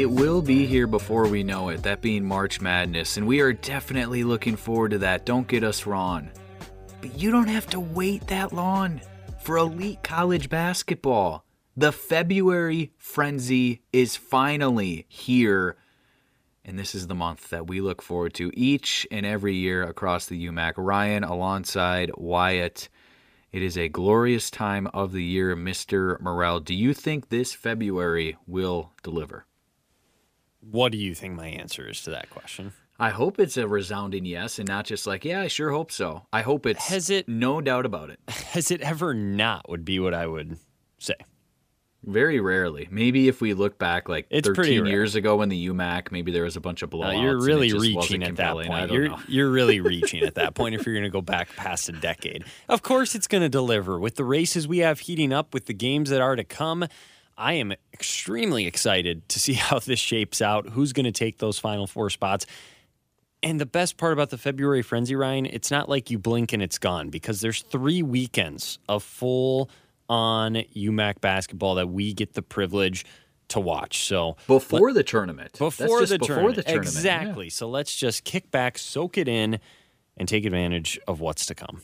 It will be here before we know it, that being March Madness, and we are definitely looking forward to that. Don't get us wrong. But you don't have to wait that long for elite college basketball. The February frenzy is finally here, and this is the month that we look forward to each and every year across the UMAC. Ryan alongside Wyatt. It is a glorious time of the year, Mr. Morrell. Do you think this February will deliver? What do you think my answer is to that question? I hope it's a resounding yes and not just like, yeah, I sure hope so. I hope it's Has it- no doubt about it. Has it ever not would be what I would say. Very rarely. Maybe if we look back like It's 13 years ago when the UMAC, maybe there was a bunch of Uh, blowouts. you're and it really reaching at that point. don't You're know. you're really reaching at that point if you're going to go back past a decade. Of course, it's going to deliver with the races we have heating up, with the games that are to come. I am extremely excited to see how this shapes out. Who's going to take those final four spots? And the best part about the February frenzy, Ryan, it's not like you blink and it's gone because there's three weekends of full on UMAC basketball that we get the privilege to watch. So Before the tournament. Before the before tournament. the tournament. yeah. Exactly. So let's just kick back, soak it in, and take advantage of what's to come.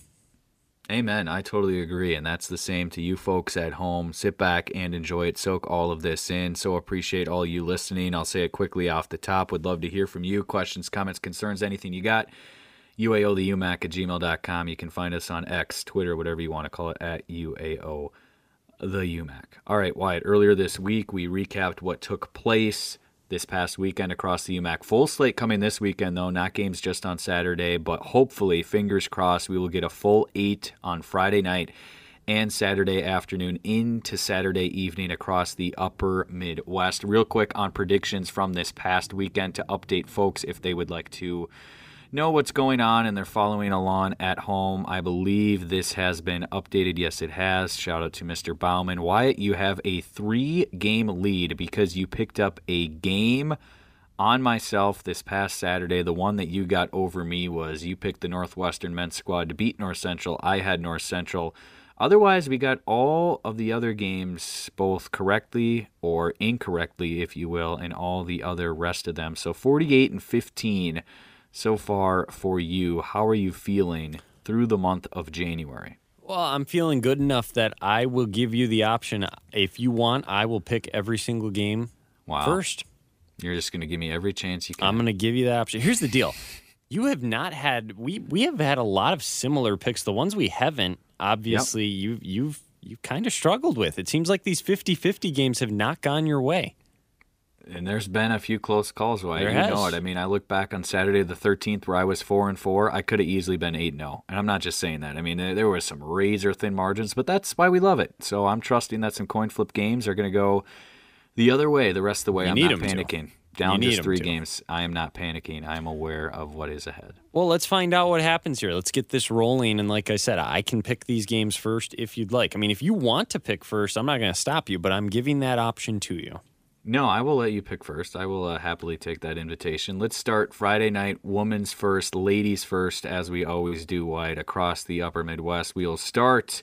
Amen. I totally agree. And that's the same to you folks at home. Sit back and enjoy it. Soak all of this in. So appreciate all you listening. I'll say it quickly off the top. Would love to hear from you. Questions, comments, concerns, anything you got. UAO the UMAC at gmail.com. You can find us on X, Twitter, whatever you want to call it, at UAO the UMAC. All right, Wyatt. Earlier this week, we recapped what took place this past weekend across the UMAC. Full slate coming this weekend, though, not games just on Saturday, but hopefully, fingers crossed, we will get a full eight on Friday night and Saturday afternoon into Saturday evening across the upper Midwest. Real quick on predictions from this past weekend to update folks if they would like to know what's going on and they're following along at home. I believe this has been updated. Yes, it has. Shout out to Mr. Bauman. Wyatt, you have a three game lead because you picked up a game on myself this past Saturday. The one that you got over me was you picked the Northwestern men's squad to beat North Central. I had North Central. Otherwise, we got all of the other games both correctly or incorrectly, if you will, and all the other rest of them. So 48 and 15 so far for you. How are you feeling through the month of January? Well, I'm feeling good enough that I will give you the option. If you want, I will pick every single game Wow. first. You're just going to give me every chance you can. I'm going to give you the option. Here's the deal. You have not had we we have had a lot of similar picks. The ones we haven't, obviously, you you've you've kind of struggled with. It seems like these 50-50 games have not gone your way. And there's been a few close calls, Why you know it. I mean, I look back on Saturday the 13th where I was four and four. I could have easily been eight and zero, and I'm not just saying that. I mean, there, there was some razor thin margins, but that's why we love it. So I'm trusting that some coin flip games are going to go the other way the rest of the way. You I'm not 'em to. panicking. Down need three to. games. I am not panicking. I am aware of what is ahead. Well, let's find out what happens here. Let's get this rolling. And like I said, I can pick these games first if you'd like. I mean, if you want to pick first, I'm not going to stop you, but I'm giving that option to you. No, I will let you pick first. I will uh, happily take that invitation. Let's start Friday night, women's first, ladies first, as we always do, wide across the upper Midwest. We'll start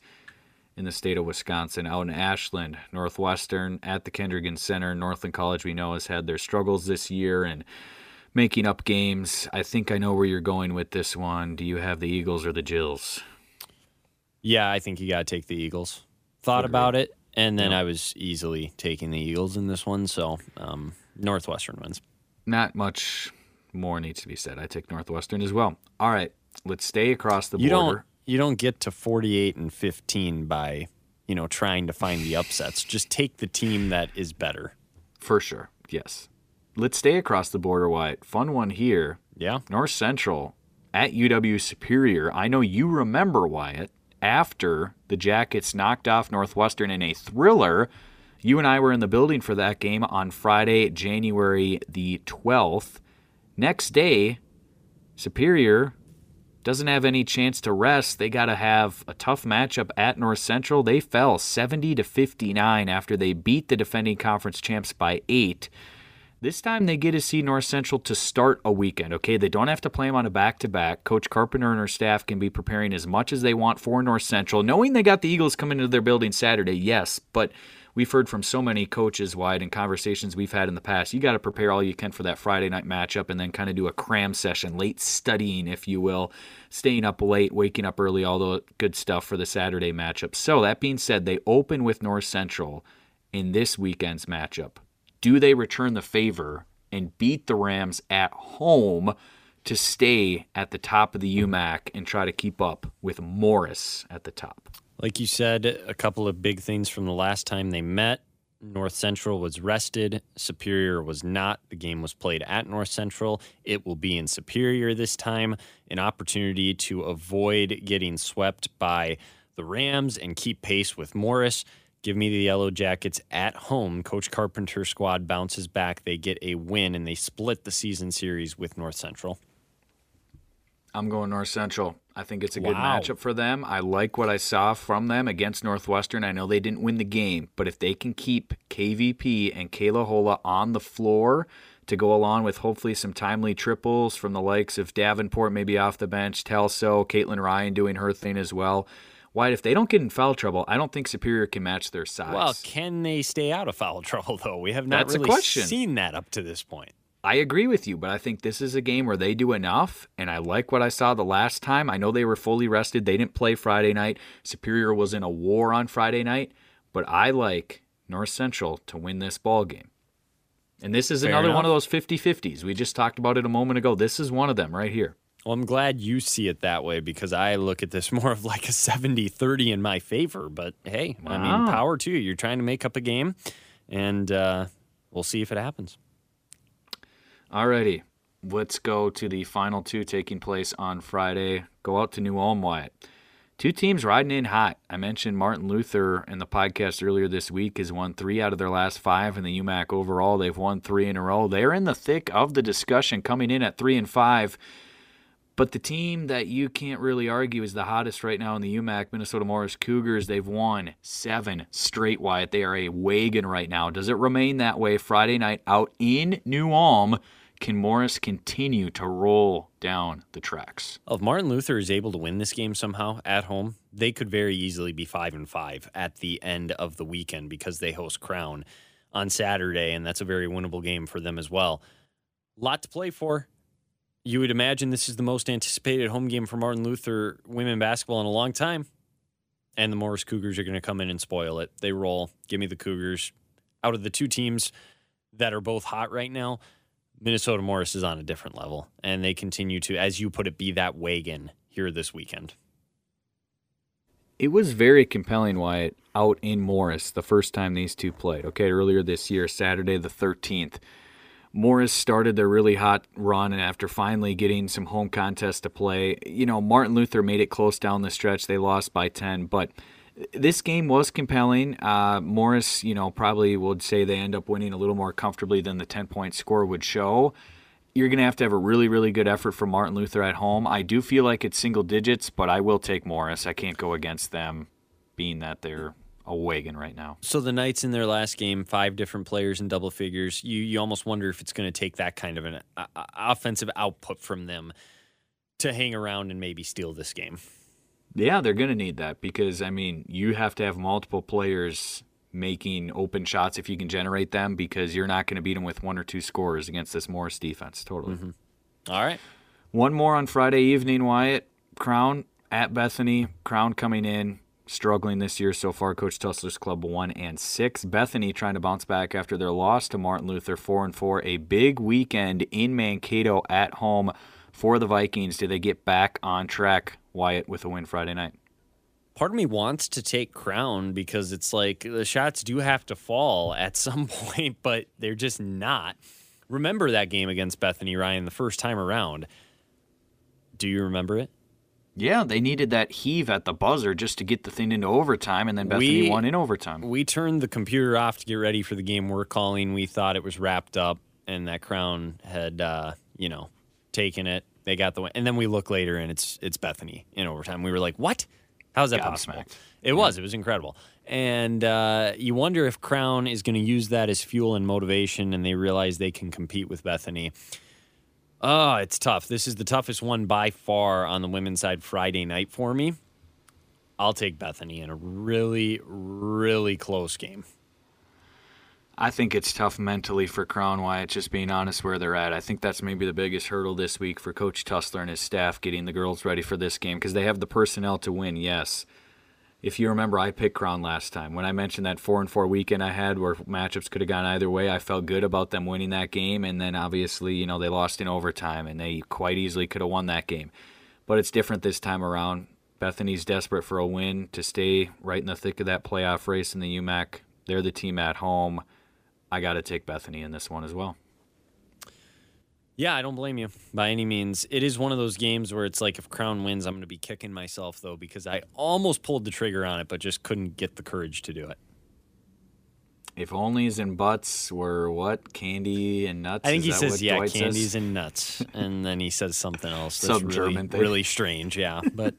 in the state of Wisconsin, out in Ashland, Northwestern, at the Kendrigan Center. Northland College, we know, has had their struggles this year and making up games. I think I know where you're going with this one. Do you have the Eagles or the Jills? Yeah, I think you got to take the Eagles. Thought Agreed. about it, and then. I was easily taking the Eagles in this one. So um, Northwestern wins. Not much more needs to be said. I take Northwestern as well. All right, let's stay across the You border. don't you don't get to 48 and 15 by you know trying to find the upsets. Just take the team that is better. For sure. Yes. let's stay across the border, Wyatt. Fun one here. Yeah. North Central at UW Superior. I know you remember, Wyatt, after the Jackets knocked off Northwestern in a thriller. You and I were in the building for that game on Friday, January the 12th. Next day, Superior doesn't have any chance to rest. They got to have a tough matchup at North Central. They fell 70 to 59 after they beat the defending conference champs by 8. This time they get to see North Central to start a weekend, okay? They don't have to play them on a back to back. Coach Carpenter and her staff can be preparing as much as they want for North Central, knowing they got the Eagles coming into their building Saturday, yes, but we've heard from so many coaches wide in conversations we've had in the past. You got to prepare all you can for that Friday night matchup and then kind of do a cram session, late studying, if you will, staying up late, waking up early, all the good stuff for the Saturday matchup. So, that being said, they open with North Central in this weekend's matchup. Do they return the favor and beat the Rams at home to stay at the top of the UMAC and try to keep up with Morris at the top? Like you said, a couple of big things from the last time they met. North Central was rested. Superior was not. The game was played at North Central. It will be in Superior this time. An opportunity to avoid getting swept by the Rams and keep pace with Morris. Give me the Yellow Jackets at home. Coach Carpenter's squad bounces back. They get a win and they split the season series with North Central. I'm going North Central. I think it's a good Wow. matchup for them. I like what I saw from them against Northwestern. I know they didn't win the game, but if they can keep KVP and Kayla Hola on the floor to go along with hopefully some timely triples from the likes of Davenport, maybe off the bench, Telso, Caitlin Ryan doing her thing as well. Wyatt, if they don't get in foul trouble, I don't think Superior can match their size. Well, can they stay out of foul trouble, though? We have not That's really seen that up to this point. I agree with you, but I think this is a game where they do enough, and I like what I saw the last time. I know they were fully rested. They didn't play Friday night. Superior was in a war on Friday night, but I like North Central to win this ball game. And this is Fair another one of those 50-50s. We just talked about it a moment ago. This is one of them right here. Well, I'm glad you see it that way because I look at this more of like a 70 30 in my favor. But hey, I mean, power to you. You're trying to make up a game, and uh, we'll see if it happens. Alrighty, let's go to the final two taking place on Friday. Go out to New Ulm, Wyatt. Two teams riding in hot. I mentioned Martin Luther in the podcast earlier this week has won three out of their last five in the UMAC overall. They've won three in a row. They're in the thick of the discussion, coming in at three and five. But the team that you can't really argue is the hottest right now in the UMAC, Minnesota Morris Cougars, they've won seven straight, Wyatt. They are a wagon right now. Does it remain that way Friday night out in New Ulm? Can Morris continue to roll down the tracks? If Martin Luther is able to win this game somehow at home, they could very easily be five and five at the end of the weekend because they host Crown on Saturday, and that's a very winnable game for them as well. Lot to play for. You would imagine this is the most anticipated home game for Martin Luther women basketball in a long time. And the Morris Cougars are going to come in and spoil it. They roll. Give me the Cougars. Out of the two teams that are both hot right now, Minnesota Morris is on a different level, and they continue to, as you put it, be that wagon here this weekend. It was very compelling, Wyatt, out in Morris the first time these two played. Okay, earlier this year, Saturday the 13th. Morris started their really hot run, and after finally getting some home contests to play, you know, Martin Luther made it close down the stretch. They lost by 10, but this game was compelling. Uh, Morris, you know, probably would say they end up winning a little more comfortably than the 10 point score would show. You're going to have to have a really, really good effort from Martin Luther at home. I do feel like it's single digits, but I will take Morris. I can't go against them, being that they're a wagon right now. So the Knights in their last game, five different players in double figures. You you almost wonder if it's going to take that kind of an uh, uh, offensive output from them to hang around and maybe steal this game. Yeah, they're going to need that because, I mean, you have to have multiple players making open shots if you can generate them because you're not going to beat them with one or two scores against this Morris defense. Totally. All right. One more on Friday evening, Wyatt. Crown at Bethany. Crown coming in, struggling this year so far. Coach Tussler's club one and six. Bethany trying to bounce back after their loss to Martin Luther four and four. A big weekend in Mankato at home for the Vikings. Do they get back on track, Wyatt, with a win Friday night? Part of me wants to take Crown because it's like the shots do have to fall at some point, but they're just not remember that game against Bethany Ryan the first time around. Do you remember it? Yeah, they needed that heave at the buzzer just to get the thing into overtime, and then Bethany We- won in overtime. We turned the computer off to get ready for the game we're calling. We thought it was wrapped up and that Crown had, uh, you know, taken it. They got the win, and then we look later and it's it's Bethany in overtime. We were like, "What? How's that possible?" Gobsmacked. It was. It was incredible. And uh, you wonder if Crown is going to use that as fuel and motivation, and they realize they can compete with Bethany. Oh, it's tough. This is the toughest one by far on the women's side Friday night for me. I'll take Bethany in a really, really close game. I think it's tough mentally for Crown Wyatt, just being honest where they're at. I think that's maybe the biggest hurdle this week for Coach Tussler and his staff getting the girls ready for this game because they have the personnel to win, yes. If you remember, I picked Crown last time. When I mentioned that 4 and 4 weekend I had where matchups could have gone either way, I felt good about them winning that game. And then obviously, you know, they lost in overtime and they quite easily could have won that game. But it's different this time around. Bethany's desperate for a win to stay right in the thick of that playoff race in the UMAC. They're the team at home. I got to take Bethany in this one as well. Yeah, I don't blame you by any means. It is one of those games where it's like if Crown wins, I'm going to be kicking myself though because I almost pulled the trigger on it, but just couldn't get the courage to do it. If onlys and butts were what candy and nuts. I think Is he says, "Yeah, Dwight candies says? and nuts," and then he says something else that's Some really, German thing. really strange. Yeah, but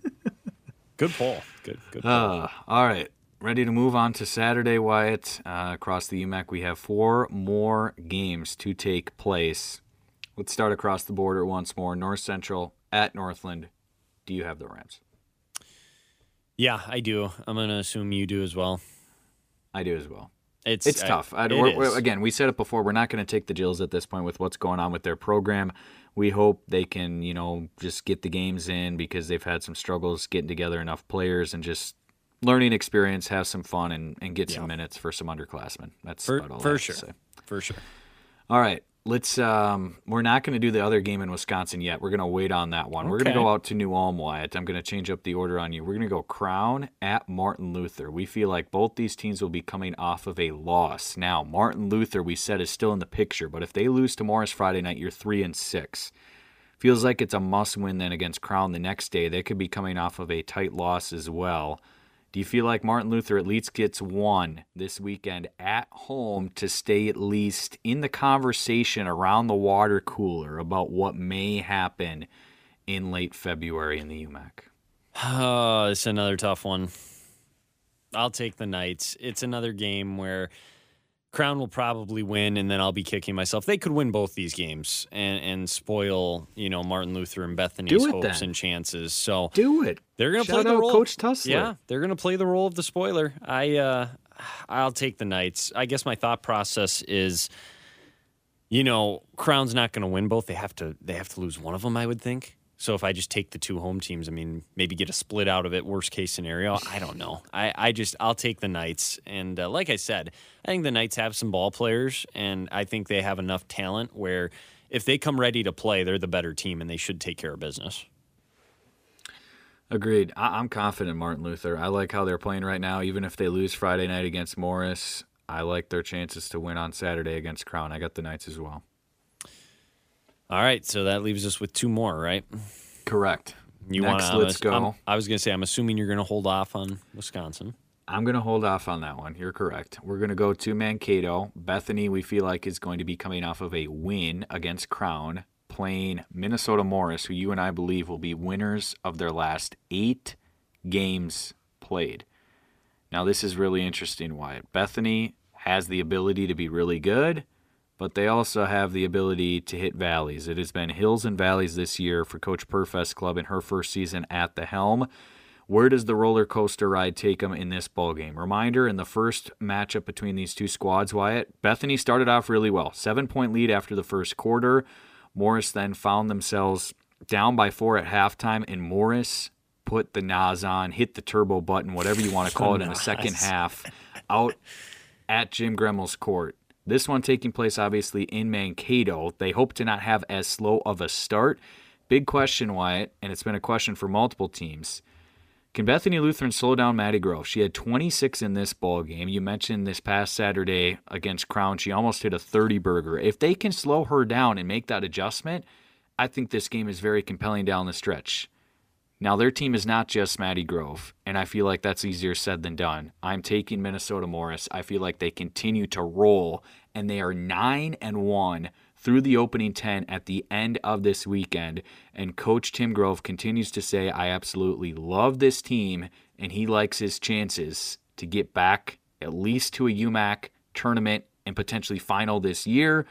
good pull. Good, good. Pull. Uh, all right, ready to move on to Saturday, Wyatt. Uh, across the UMAC, we have four more games to take place. Let's start across the border once more. North Central at Northland. Do you have the Rams? yeah, I do. I'm going to assume you do as well. I do as well. It's It's I- tough. I, it we're, we're- again, we said it before. We're not going to take the Jills at this point with what's going on with their program. We hope they can, you know, just get the games in because they've had some struggles getting together enough players and just learning experience, have some fun, and, and get some minutes for some underclassmen. That's For- about all for sure. say. for sure. All right. Let's. Um, we're not going to do the other game in Wisconsin yet. We're going to wait on that one. We're going to go out to New Ulm, Wyatt. I'm going to change up the order on you. We're going to go Crown at Martin Luther. We feel like both these teams will be coming off of a loss. Now, Martin Luther, we said, is still in the picture, but if they lose to Morris Friday night, you're three and six. Feels like it's a must win then against Crown the next day. They could be coming off of a tight loss as well. Do you feel like Martin Luther at least gets one this weekend at home to stay at least in the conversation around the water cooler about what may happen in late February in the UMAC? Oh, it's another tough one. I'll take the Knights. It's another game where Crown will probably win, and then I'll be kicking myself. They could win both these games and, and spoil, you know, Martin Luther and Bethany's hopes then. and chances. So Do it. they're going to Shout play the role. Coach Tussler. Yeah, they're going to play the role of the spoiler. I, uh, I'll take the Knights. I guess my thought process is, you know, Crown's not going to win both. They have to. They have to lose one of them. I would think. So if I just take the two home teams, I mean, maybe get a split out of it. Worst case scenario, I don't know. I, I just I'll take the Knights, and uh, like I said, I think the Knights have some ball players, and I think they have enough talent where if they come ready to play, they're the better team, and they should take care of business. Agreed. I- I'm confident Martin Luther. I like how they're playing right now. Even if they lose Friday night against Morris, I like their chances to win on Saturday against Crown. I got the Knights as well. All right, so that leaves us with two more, right? Correct. You Next, wanna, let's I'm- go. I was going to say, I'm assuming you're going to hold off on Wisconsin. I'm going to hold off on that one. You're correct. We're going to go to Mankato. Bethany, we feel like, is going to be coming off of a win against Crown, playing Minnesota Morris, who you and I believe will be winners of their last eight games played. Now, this is really interesting, Wyatt. Bethany has the ability to be really good, but they also have the ability to hit valleys. It has been hills and valleys this year for Coach Perfest Club in her first season at the helm. Where does the roller coaster ride take them in this ball game? Reminder: in the first matchup between these two squads, Wyatt Bethany started off really well, seven point lead after the first quarter. Morris then found themselves down by four at halftime, and Morris put the NOS on, hit the turbo button, whatever you want to call it, in the second half, out at Jim Gremmel's court. This one taking place obviously in Mankato. They hope to not have as slow of a start. Big question, Wyatt, and it's been a question for multiple teams. Can Bethany Lutheran slow down Maddie Grove? She had 26 in this ball game. You mentioned this past Saturday against Crown, she almost hit a 30 burger. If they can slow her down and make that adjustment, I think this game is very compelling down the stretch. Now, their team is not just Maddie Grove, and I feel like that's easier said than done. I'm taking Minnesota Morris. I feel like they continue to roll, and they are 9 and 1 through the opening 10 at the end of this weekend. And Coach Tim Grove continues to say, I absolutely love this team, and he likes his chances to get back at least to a UMAC tournament and potentially final this year.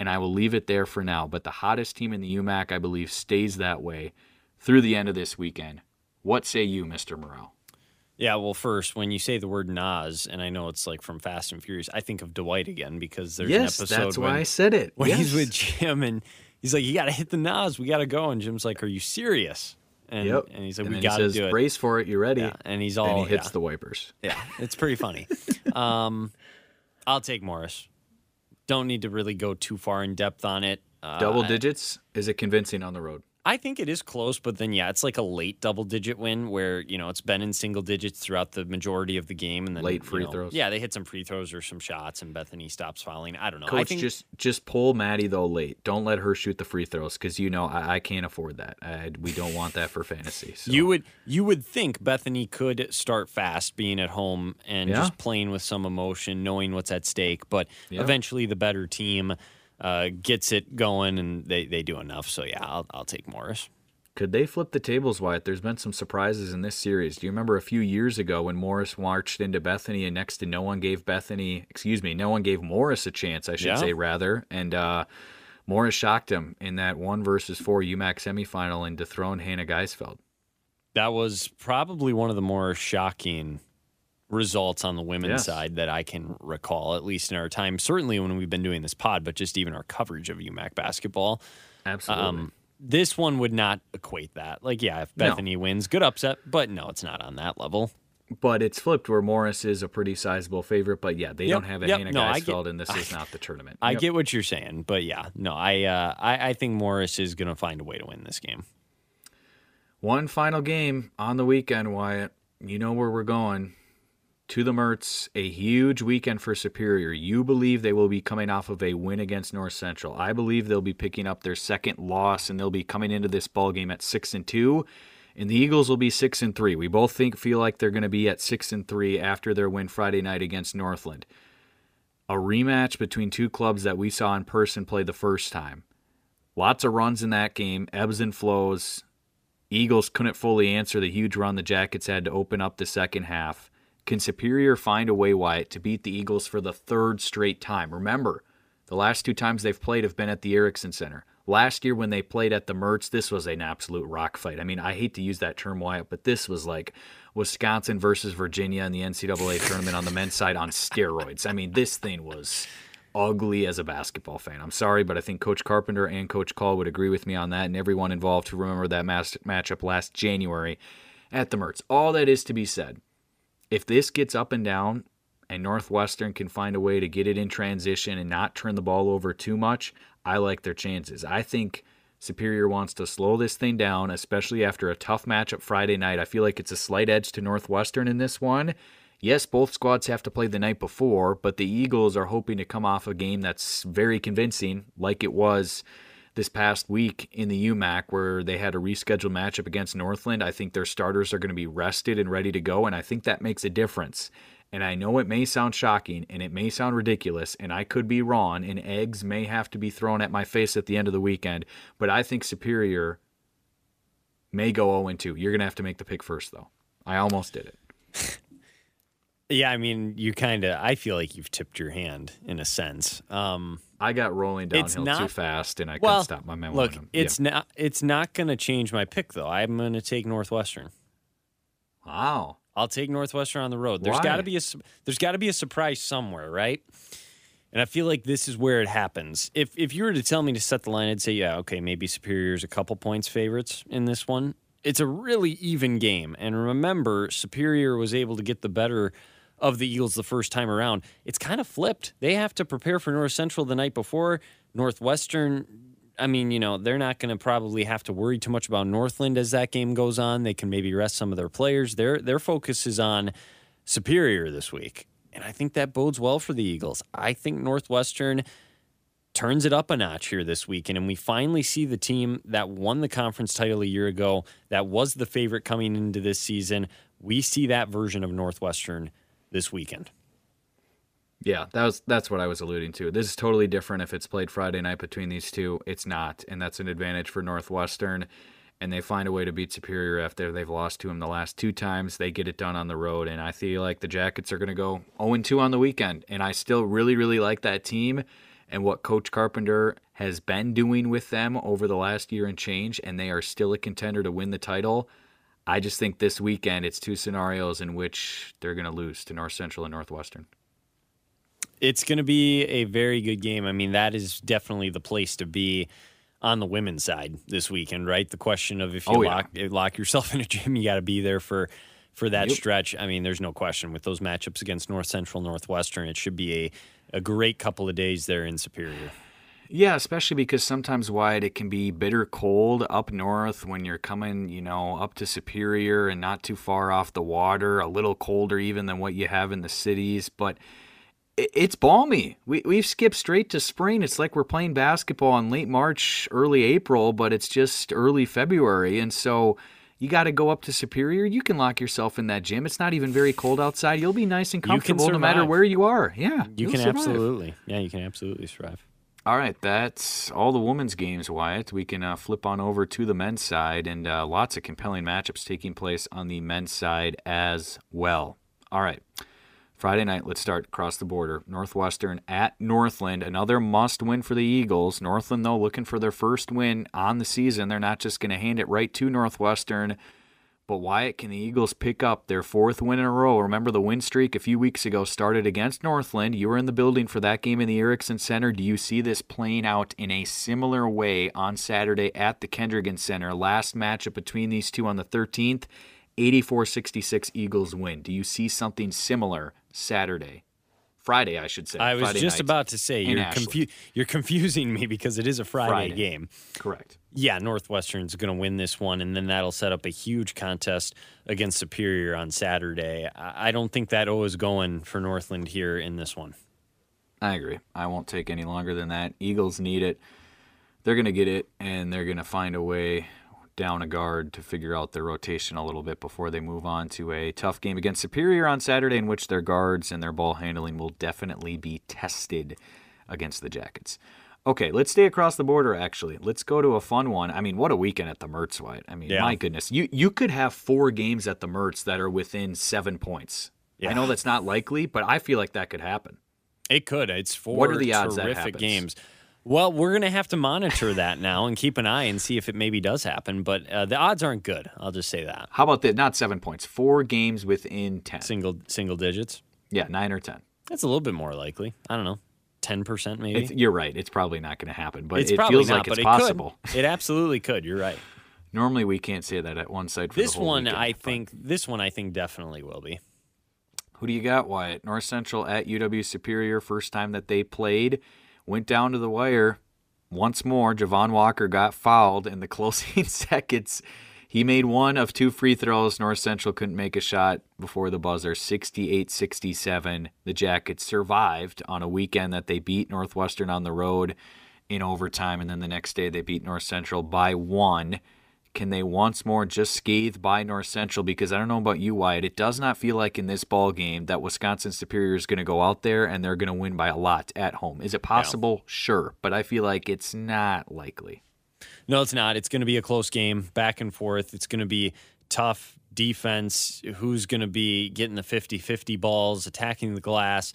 And I will leave it there for now. But the hottest team in the UMAC, I believe, stays that way through the end of this weekend. What say you, Mr. Morrell? Yeah, well, first, when you say the word NOS, and I know it's like from Fast and Furious, I think of Dwight again because there's yes, an episode that's when, why I said it. when yes. he's with Jim and he's like, "You got to hit the NOS, we got to go," and Jim's like, "Are you serious?" And Yep. and he's like, and "We got to says, do it." Brace for it. You ready? Yeah, and he's all and he hits yeah. the wipers. Yeah, it's pretty funny. um, I'll take Morris. Don't need to really go too far in depth on it. Uh, Double digits. Is it convincing on the road? I think it is close, but then yeah, it's like a late double digit win where you know it's been in single digits throughout the majority of the game, and then Late you free know, throws. Yeah, they hit some free throws or some shots, and Bethany stops fouling. I don't know. I Coach, think just just pull Maddie though late. Don't let her shoot the free throws because you know I, I can't afford that. I, we don't want that for fantasy. So. you would you would think Bethany could start fast, being at home and Yeah. just playing with some emotion, knowing what's at stake. But Yeah. eventually, the better team uh, gets it going, and they, they do enough. So yeah, I'll I'll take Morris. Could they flip the tables, Wyatt? There's been some surprises in this series. Do you remember a few years ago when Morris marched into Bethany and next to no one gave Bethany, excuse me, no one gave Morris a chance, I should Yeah. say, rather. And uh, Morris shocked him in that one versus four UMAC semifinal and dethroned Hannah Geisfeld. That was probably one of the more shocking results on the women's Yes. side that I can recall, at least in our time. Certainly when we've been doing this pod, but just even our coverage of UMAC basketball. Absolutely. Um, this one would not equate that. Like, yeah, if No. Bethany wins, good upset, but no, it's not on that level. but it's flipped where Morris is a pretty sizable favorite. But yeah, they Yep, don't have a yep, Hannah no, I get- Geisfeld, and this is not the tournament. I Yep. get what you're saying, but yeah, no, I uh, I, I think Morris is going to find a way to win this game. One final game on the weekend, Wyatt. You know where we're going. To the Mertz, a huge weekend for Superior. You believe they will be coming off of a win against North Central. I believe they'll be picking up their second loss and they'll be coming into this ball game at six and two. And the Eagles will be six and three. We both think feel like they're going to be at six and three after their win Friday night against Northland. A rematch between two clubs that we saw in person play the first time. Lots of runs in that game, ebbs and flows. Eagles couldn't fully answer the huge run the Jackets had to open up the second half. Can Superior find a way, Wyatt, to beat the Eagles for the third straight time? Remember, the last two times they've played have been at the Erickson Center. Last year, when they played at the Mertz, this was an absolute rock fight. I mean, I hate to use that term, Wyatt, but this was like Wisconsin versus Virginia in the NCAA tournament on the men's side on steroids. I mean, this thing was ugly as a basketball fan. I'm sorry, but I think Coach Carpenter and Coach Call would agree with me on that, and everyone involved who remember that mas- matchup last January at the Mertz. All that is to be said. If this gets up and down and Northwestern can find a way to get it in transition and not turn the ball over too much, I like their chances. I think Superior wants to slow this thing down, especially after a tough matchup Friday night. I feel like it's a slight edge to Northwestern in this one. Yes, both squads have to play the night before, but the Eagles are hoping to come off a game that's very convincing, like it was this past week in the UMAC where they had a rescheduled matchup against Northland. I think their starters are going to be rested and ready to go, and I think that makes a difference. And I know it may sound shocking and it may sound ridiculous, and I could be wrong, and eggs may have to be thrown at my face at the end of the weekend, but I think Superior may go 0 2. You're going to have to make the pick first, though. I almost did it. Yeah, I mean, you kind of. I feel like you've tipped your hand in a sense. Um, I got rolling downhill too fast, and I well, couldn't stop my momentum. look, it's Yeah. not. It's not going to change my pick though. I'm going to take Northwestern. wow. I'll take Northwestern on the road. There's got to be a there's got to be a surprise somewhere, right? And I feel like this is where it happens. If if you were to tell me to set the line, I'd say, yeah, okay, maybe Superior's a couple points favorites in this one. It's a really even game, and remember, Superior was able to get the better of the Eagles the first time around. It's kind of flipped. They have to prepare for North Central the night before. Northwestern I mean, you know, they're not going to probably have to worry too much about Northland as that game goes on. They can maybe rest some of their players. Their their focus is on Superior this week, and I think that bodes well for the Eagles. I think Northwestern turns it up a notch here this weekend, and we finally see the team that won the conference title a year ago, that was the favorite coming into this season. We see that version of Northwestern this weekend. Yeah, that was that's what I was alluding to. This is totally different if it's played Friday night between these two. It's not, and that's an advantage for Northwestern. And they find a way to beat Superior after they've lost to them the last two times. They get it done on the road, and I feel like the Jackets are going to go 0 2 on the weekend. And I still really, really like that team and what Coach Carpenter has been doing with them over the last year and change, and they are still a contender to win the title. I just think this weekend it's two scenarios in which they're going to lose to North Central and Northwestern. It's going to be a very good game. I mean, that is definitely the place to be on the women's side this weekend, right? The question of if you Oh, yeah. lock eh, lock yourself in a gym, you got to be there for for that Yep. stretch. I mean, there's no question with those matchups against North Central, Northwestern. It should be a a great couple of days there in Superior. Yeah, especially because sometimes Wyatt it can be bitter cold up north when you're coming, you know, up to Superior and not too far off the water, a little colder even than what you have in the cities, but it's balmy. We we've skipped straight to spring. It's like we're playing basketball in late March, early April, but it's just early February, and so you got to go up to Superior. You can lock yourself in that gym. It's not even very cold outside. You'll be nice and comfortable no matter where you are. Yeah, You can survive. absolutely, yeah, you can absolutely survive. All right, that's all the women's games, Wyatt. We can uh, flip on over to the men's side, and uh, lots of compelling matchups taking place on the men's side as well. All right, Friday night, let's start across the border. Northwestern at Northland, another must win for the Eagles. Northland, though, looking for their first win on the season. They're not just going to hand it right to Northwestern. But Wyatt, can the Eagles pick up their fourth win in a row? Remember the win streak a few weeks ago started against Northland. You were in the building for that game in the Erickson Center. Do you see this playing out in a similar way on Saturday at the Kendrigan Center? Last matchup between these two on the 13th, 84-66 Eagles win. Do you see something similar Saturday? Friday, I should say. I was Friday just night about to say you're confu- you're confusing me because it is a Friday, Friday. game. Correct. Yeah, Northwestern's going to win this one, and then that'll set up a huge contest against Superior on Saturday. I I don't think that O is going for Northland here in this one. I agree. I won't take any longer than that. Eagles need it. They're going to get it, and they're going to find a way down a guard to figure out their rotation a little bit before they move on to a tough game against Superior on Saturday, in which their guards and their ball handling will definitely be tested against the Jackets. Okay, let's stay across the border. Actually, let's go to a fun one. I mean, what a weekend at the Mertz Wyatt. I mean, Yeah. my goodness, you you could have four games at the Mertz that are within seven points. I know that's not likely, but I feel like that could happen. It could. It's four What are the odds that terrific happens? games. Well, we're going to have to monitor that now and keep an eye and see if it maybe does happen. But uh, the odds aren't good. I'll just say that. How about that? Not seven points. Four games within ten. Single single digits. Yeah, nine or ten. That's a little bit more likely. I don't know, ten percent maybe. It's, you're right. It's probably not going to happen, but It's it feels not, like it's it possible. could. It absolutely could. You're right. Normally, we can't say that at one side. For This the whole one, weekend, I but- think. This one, I think definitely will be. Who do you got, Wyatt? North Central at UW Superior. First time that they played, went down to the wire. Once more, Javon Walker got fouled in the closing seconds. He made one of two free throws. North Central couldn't make a shot before the buzzer. 68 67. The Jackets survived on a weekend that they beat Northwestern on the road in overtime. And then the next day they beat North Central by one. Can they once more just scathe by North Central? Because I don't know about you, Wyatt. It does not feel like in this ball game that Wisconsin Superior is going to go out there and they're going to win by a lot at home. Is it possible? Sure, but I feel like it's not likely. No, it's not. It's going to be a close game, back and forth. It's going to be tough defense. Who's going to be getting the 50 50 balls, attacking the glass?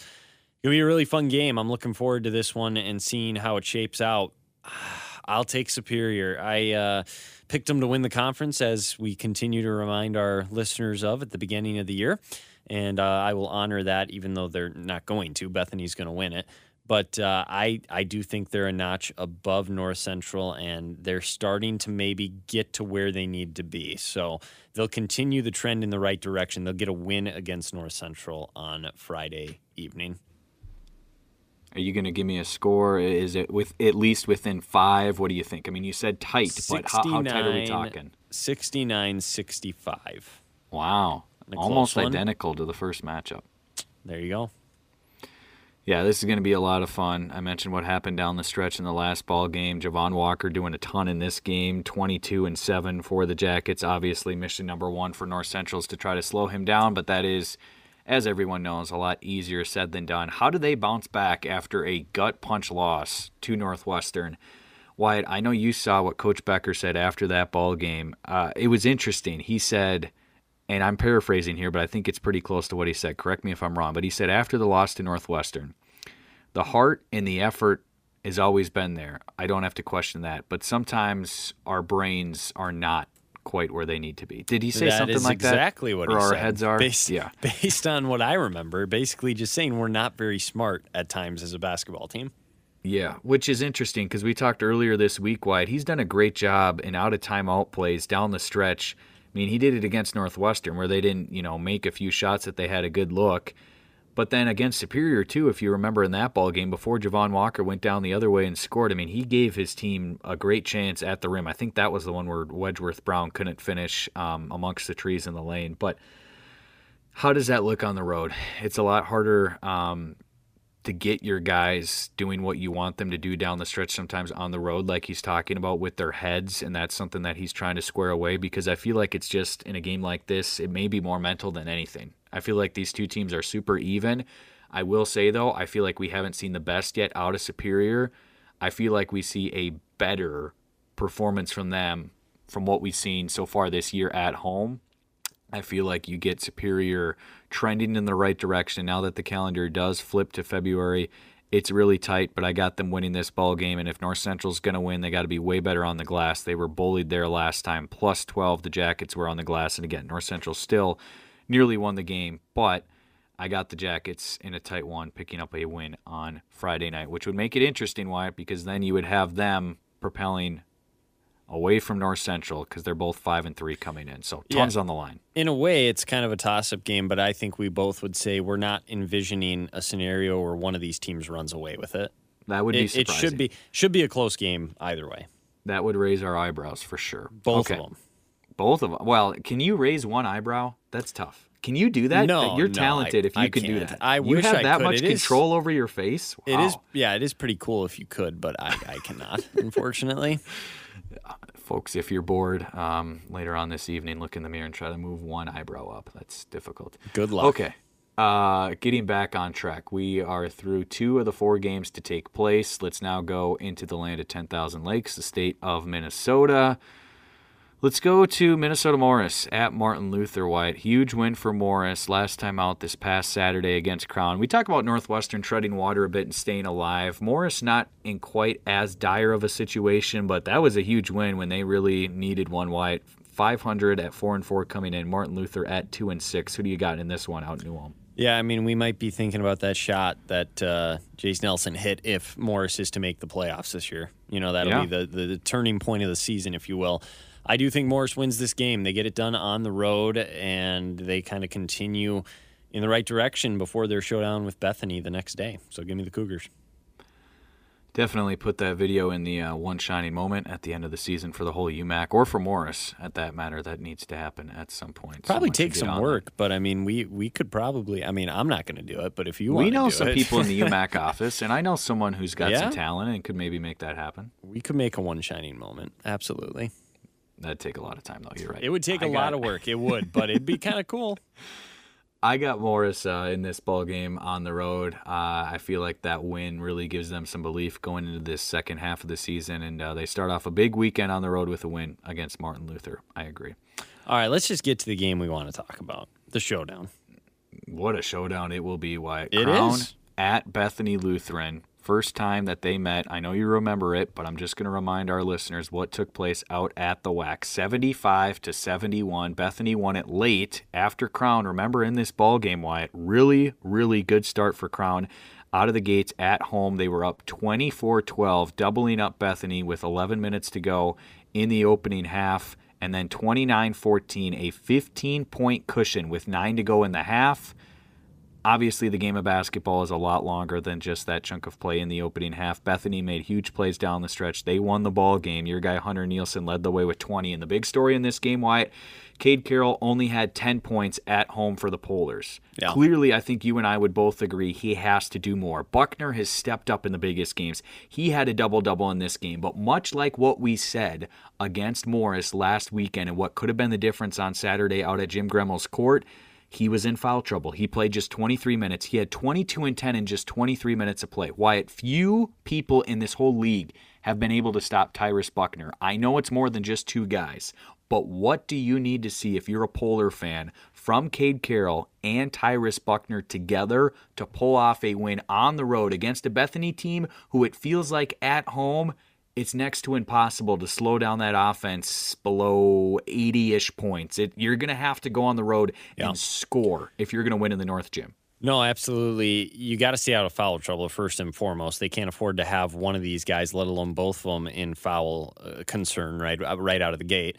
It'll be a really fun game. I'm looking forward to this one and seeing how it shapes out. I'll take Superior. I uh, picked them to win the conference, as we continue to remind our listeners of at the beginning of the year. And uh, I will honor that, even though they're not going to. Bethany's going to win it. But uh, I, I do think they're a notch above North Central, and they're starting to maybe get to where they need to be. So they'll continue the trend in the right direction. They'll get a win against North Central on Friday evening. Are you going to give me a score? Is it with at least within five? What do you think? I mean, you said tight, but how, how tight are we talking? 69 65. Wow, almost one. identical to the first matchup. There you go. Yeah, this is going to be a lot of fun. I mentioned what happened down the stretch in the last ball game. Javon Walker doing a ton in this game, 22 and 7 for the Jackets. Obviously, mission number one for North Central's to try to slow him down, but that is, as everyone knows, a lot easier said than done. How do they bounce back after a gut punch loss to Northwestern? Wyatt, I know you saw what Coach Becker said after that ball game. Uh, it was interesting. He said, and I'm paraphrasing here, but I think it's pretty close to what he said. Correct me if I'm wrong. But he said after the loss to Northwestern, the heart and the effort has always been there. I don't have to question that. But sometimes our brains are not quite where they need to be. Did he say That something is like exactly that? what or our said. heads are? Based, yeah. based on what I remember, basically just saying we're not very smart at times as a basketball team. Yeah, which is interesting because we talked earlier this week, Wyatt. He's done a great job in out of timeout plays down the stretch. I mean, he did it against Northwestern where they didn't, you know, make a few shots that they had a good look. But then against Superior too, if you remember in that ball game before Javon Walker went down the other way and scored. I mean, he gave his team a great chance at the rim. I think that was the one where Wedgeworth Brown couldn't finish um, amongst the trees in the lane. But how does that look on the road? It's a lot harder um, to get your guys doing what you want them to do down the stretch sometimes on the road, like he's talking about with their heads. And that's something that he's trying to square away because I feel like it's just in a game like this, it may be more mental than anything. I feel like these two teams are super even. I will say, though, I feel like we haven't seen the best yet out of Superior. I feel like we see a better performance from them from what we've seen so far this year at home. I feel like you get Superior trending in the right direction now that the calendar does flip to February. It's really tight, but I got them winning this ball game. And if North Central's going to win, they got to be way better on the glass. They were bullied there last time, plus 12. The Jackets were on the glass. And again, North Central still nearly won the game, but I got the Jackets in a tight one, picking up a win on Friday night, which would make it interesting, Wyatt, because then you would have them propelling away from North Central because they're both five and three coming in. So Yeah. tons on the line. In a way, it's kind of a toss up game, but I think we both would say we're not envisioning a scenario where one of these teams runs away with it. That would be It, it should be should be a close game either way. That would raise our eyebrows for sure. Both Okay. of them. Both of them. Well, can you raise one eyebrow? That's tough. Can you do that? No, you're no, talented I- if you I can do can't. that. I you wish have I that could. much It is- control over your face. It is yeah, it is pretty cool if you could, but I, I cannot, unfortunately. folks. If you're bored um, later on this evening, look in the mirror and try to move one eyebrow up. That's difficult. Good luck. Okay. Uh, getting back on track, we are through two of the four games to take place. Let's now go into the land of 10,000 lakes, the state of Minnesota. Let's go to Minnesota Morris at Martin Luther Wyatt. Huge win for Morris last time out this past Saturday against Crown. We talk about Northwestern treading water a bit and staying alive. Morris not in quite as dire of a situation, but that was a huge win when they really needed one Wyatt. 500 at 4 and 4 coming in. Martin Luther at 2 and 6. Who do you got in this one out in New Ulm? Yeah, I mean, we might be thinking about that shot that uh, Jace Nelson hit if Morris is to make the playoffs this year. You know, that'll Yeah. be the, the, the turning point of the season, if you will. I do think Morris wins this game. They get it done on the road, and they kind of continue in the right direction before their showdown with Bethany the next day. So give me the Cougars. Definitely put that video in the uh, one shining moment at the end of the season for the whole UMAC or for Morris at that matter. That needs to happen at some point. Probably take some work, but I mean, we we could probably. I mean, I'm not going to do it, but if you want, We know some it, people in the UMAC office, and I know someone who's got Yeah? some talent and could maybe make that happen. we could make a one shining moment. Absolutely, That'd take a lot of time, though. You're right. it would take a a lot of work. It would, but it'd be kind of cool. I got Morris uh, in this ball game on the road. Uh, I feel like that win really gives them some belief going into this second half of the season, and uh, they start off a big weekend on the road with a win against Martin Luther. I agree. All right, let's just get to the game we want to talk about the showdown. What a showdown it will be, Wyatt. It Crown is. at Bethany Lutheran. First time that they met. I know you remember it, but I'm just going to remind our listeners what took place out at the WAC. 75 to 71. Bethany won it late after Crown. Remember in this ball game, Wyatt, really, really good start for Crown. Out of the gates at home, they were up 24 12, doubling up Bethany with 11 minutes to go in the opening half. And then 29 14, a 15 point cushion with nine to go in the half. Obviously, the game of basketball is a lot longer than just that chunk of play in the opening half. Bethany made huge plays down the stretch. They won the ball game. Your guy Hunter Nielsen led the way with 20. And the big story in this game, Wyatt, Cade Carroll only had 10 points at home for the Polars. Yeah. Clearly, I think you and I would both agree he has to do more. Buckner has stepped up in the biggest games. He had a double double in this game, but much like what we said against Morris last weekend and what could have been the difference on Saturday out at Jim Gremmel's court, he was in foul trouble. He played just 23 minutes. He had 22 and 10 in just 23 minutes of play. Wyatt, few people in this whole league have been able to stop Tyrus Buckner. I know it's more than just two guys, but what do you need to see if you're a Polar fan from Cade Carroll and Tyrus Buckner together to pull off a win on the road against a Bethany team who it feels like at home it's next to impossible to slow down that offense below 80-ish points. It, you're going to have to go on the road Yeah. and score if you're going to win in the North Gym. No, absolutely. You got to stay out of foul trouble first and foremost. They can't afford to have one of these guys, let alone both of them, in foul uh, concern right uh, right out of the gate.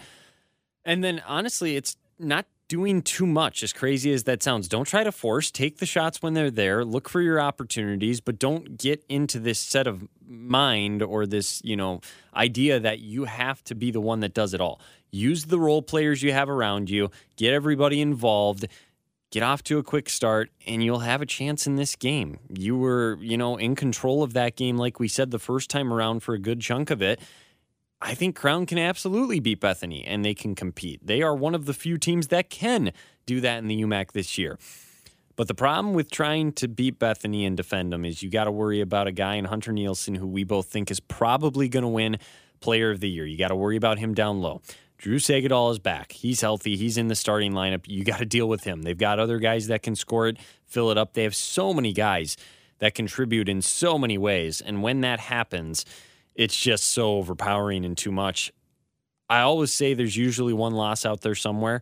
And then honestly, it's not doing too much. As crazy as that sounds, don't try to force. Take the shots when they're there. Look for your opportunities, but don't get into this set of mind or this, you know, idea that you have to be the one that does it all. Use the role players you have around you. Get everybody involved get off to a quick start and you'll have a chance in this game. You were, you know, in control of that game like we said the first time around for a good chunk of it. I think Crown can absolutely beat Bethany and they can compete. They are one of the few teams that can do that in the UMAC this year. But the problem with trying to beat Bethany and defend them is you got to worry about a guy in Hunter Nielsen who we both think is probably going to win Player of the Year. You got to worry about him down low. Drew Sagadol is back. He's healthy. He's in the starting lineup. You got to deal with him. They've got other guys that can score it, fill it up. They have so many guys that contribute in so many ways. And when that happens, it's just so overpowering and too much. I always say there's usually one loss out there somewhere.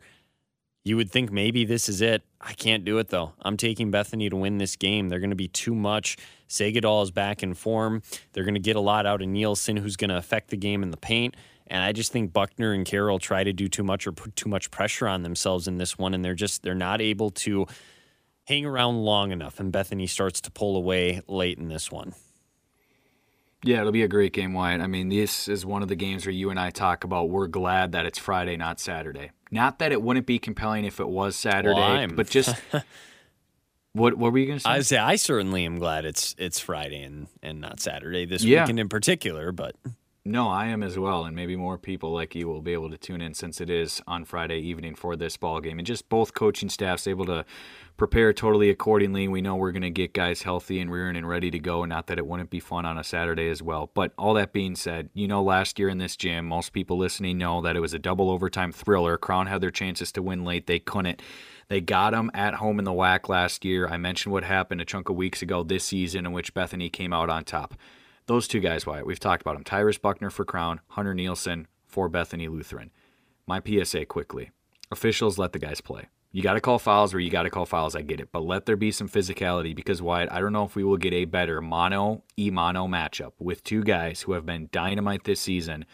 You would think maybe this is it. I can't do it though. I'm taking Bethany to win this game. They're going to be too much. Sagadol is back in form. They're going to get a lot out of Nielsen, who's going to affect the game in the paint. And I just think Buckner and Carroll try to do too much or put too much pressure on themselves in this one, and they're just they're not able to hang around long enough. And Bethany starts to pull away late in this one. Yeah, it'll be a great game, Wyatt. I mean, this is one of the games where you and I talk about we're glad that it's Friday, not Saturday. Not that it wouldn't be compelling if it was Saturday, I'm- but just what what were you going to say? I say I certainly am glad it's it's Friday and and not Saturday this Yeah. weekend in particular. But No, I am as well, and maybe more people like you will be able to tune in since it is on Friday evening for this ball game, and just both coaching staffs able to prepare totally accordingly. We know we're going to get guys healthy and rearing and ready to go. Not that it wouldn't be fun on a Saturday as well. But all that being said, you know, last year in this gym, most people listening know that it was a double overtime thriller. Crown had their chances to win late, they couldn't. They got them at home in the WAC last year. I mentioned what happened a chunk of weeks ago this season in which Bethany came out on top. Those two guys, Wyatt, we've talked about them. Tyrus Buckner for Crown, Hunter Nielsen for Bethany Lutheran. My PSA quickly. Officials let the guys play. You got to call fouls or you got to call fouls. I get it. But let there be some physicality because, Wyatt, I don't know if we will get a better mono e mono matchup with two guys who have been dynamite this season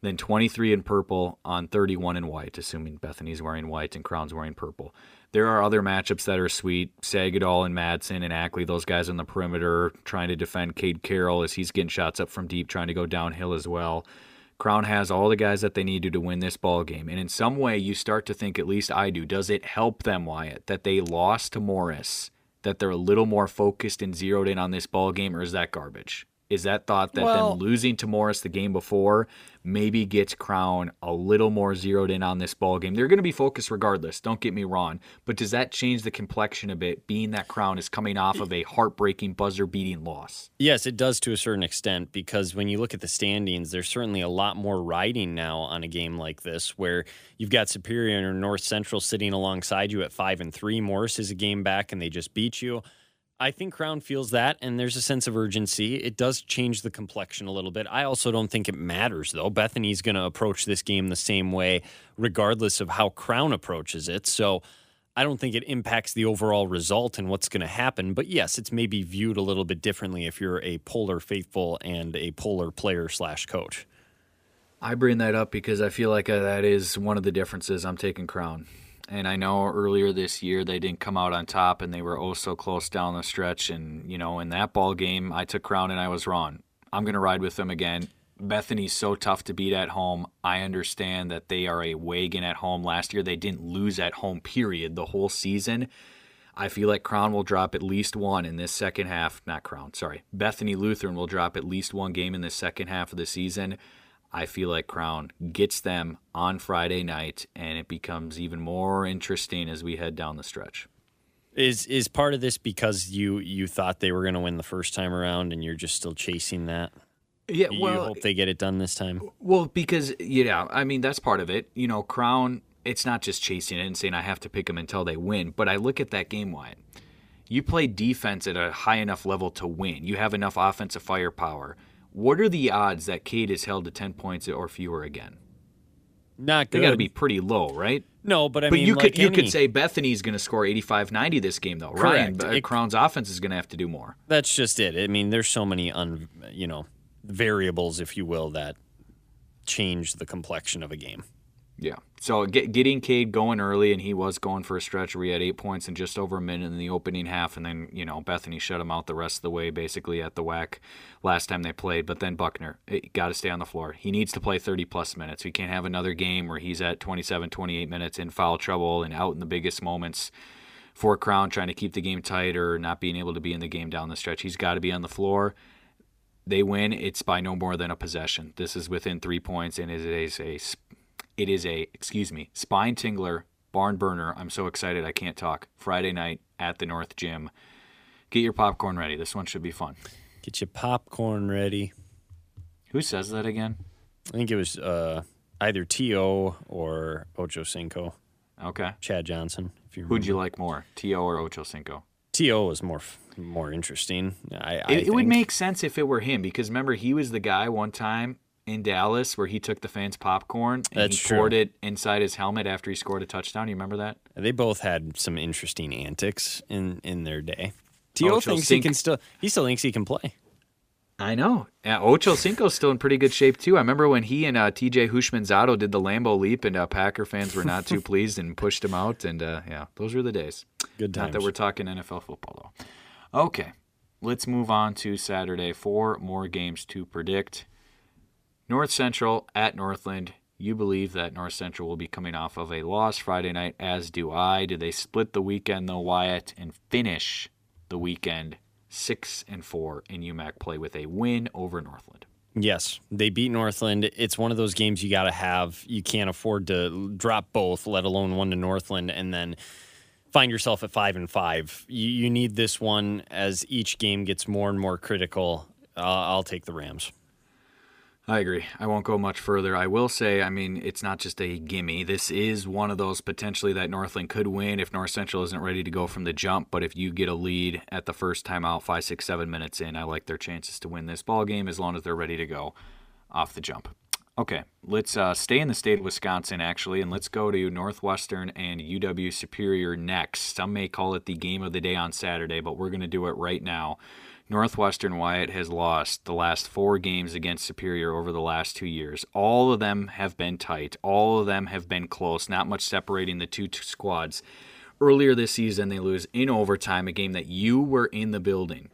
than 23 in purple on 31 in white, assuming Bethany's wearing white and Crown's wearing purple. There are other matchups that are sweet. Sagadol and Madsen and Ackley, those guys on the perimeter trying to defend Cade Carroll as he's getting shots up from deep, trying to go downhill as well. Crown has all the guys that they need to to win this ball game. And in some way, you start to think, at least I do, does it help them, Wyatt, that they lost to Morris, that they're a little more focused and zeroed in on this ball game, or is that garbage? Is that thought that Well- them losing to Morris the game before maybe gets Crown a little more zeroed in on this ball game? They're going to be focused regardless. Don't get me wrong, but does that change the complexion a bit, being that Crown is coming off of a heartbreaking buzzer-beating loss? Yes, it does to a certain extent because when you look at the standings, there's certainly a lot more riding now on a game like this where you've got Superior and North Central sitting alongside you at five and three. Morris is a game back and they just beat you. I think Crown feels that, and there's a sense of urgency. It does change the complexion a little bit. I also don't think it matters, though. Bethany's going to approach this game the same way, regardless of how Crown approaches it. So I don't think it impacts the overall result and what's going to happen. But yes, it's maybe viewed a little bit differently if you're a polar faithful and a polar player slash coach. I bring that up because I feel like uh, that is one of the differences. I'm taking Crown. And I know earlier this year they didn't come out on top and they were oh so close down the stretch. And, you know, in that ball game, I took Crown and I was wrong. I'm going to ride with them again. Bethany's so tough to beat at home. I understand that they are a wagon at home. Last year, they didn't lose at home, period, the whole season. I feel like Crown will drop at least one in this second half. Not Crown, sorry. Bethany Lutheran will drop at least one game in the second half of the season. I feel like Crown gets them on Friday night, and it becomes even more interesting as we head down the stretch. Is is part of this because you you thought they were going to win the first time around, and you're just still chasing that? Yeah, well, you hope they get it done this time. Well, because yeah, I mean that's part of it. You know, Crown. It's not just chasing it and saying I have to pick them until they win. But I look at that game, Wyatt. You play defense at a high enough level to win. You have enough offensive firepower. What are the odds that Cade is held to ten points or fewer again? Not good. They got to be pretty low, right? no, but I but mean, you like could you any- could say Bethany's going to score 85-90 this game though. Ryan, Correct. uh, It- Crown's offense is going to have to do more. that's just it. I mean, there's so many un you know variables, if you will, that change the complexion of a game. Yeah. So get, getting Cade going early, and he was going for a stretch where he had eight points in just over a minute in the opening half, and then you know Bethany shut him out the rest of the way, basically at the whack last time they played. But then Buckner, eh, got to stay on the floor. He needs to play 30 plus minutes. We can't have another game where he's at 27, 28 minutes in foul trouble and out in the biggest moments for Crown, trying to keep the game tight or not being able to be in the game down the stretch. He's got to be on the floor. They win. It's by no more than a possession. This is within three points, and it is a it is a excuse me spine tingler barn burner i'm so excited i can't talk friday night at the north gym get your popcorn ready this one should be fun Get your popcorn ready. who says that again I think it was uh, either T.O. or Ocho Cinco, okay Chad Johnson. If you remember. who'd you like more to or ocho cinco To was more more interesting. I, I it, it would make sense if it were him because remember he was the guy one time in Dallas where he took the fans popcorn and That's he true. poured it inside his helmet after he scored a touchdown. You remember that? They both had some interesting antics in in their day. To Ocho thinks he can still he still thinks he can play. I know. Yeah, Ocho Cinco's still in pretty good shape too. I remember when he and uh, TJ Houshmandzadeh did the Lambeau leap, and uh, Packer fans were not too pleased and pushed him out. And uh, yeah, those were the days. Good times. Not that we're talking NFL football though. Okay, let's move on to Saturday. Four more games to predict. North Central at Northland. You believe that North Central will be coming off of a loss Friday night, as do I. Do they split the weekend though, Wyatt, and finish the weekend six and four in UMAC play with a win over Northland? Yes, they beat Northland. It's one of those games you got to have. You can't afford to drop both, let alone one to Northland, and then find yourself at five and five. You, you need this one as each game gets more and more critical. Uh, I'll take the Rams. I agree. I won't go much further. I will say, I mean, it's not just a gimme. This is one of those potentially that Northland could win if North Central isn't ready to go from the jump. But if you get a lead at the first time out, five, six, seven minutes in, I like their chances to win this ball game as long as they're ready to go off the jump. Okay, let's uh, stay in the state of Wisconsin actually, and let's go to Northwestern and UW Superior next. Some may call it the game of the day on Saturday, but we're going to do it right now. Northwestern Wyatt has lost the last four games against Superior over the last two years. All of them have been tight. All of them have been close. Not much separating the two t- squads. Earlier this season, they lose in overtime, a game that you were in the building.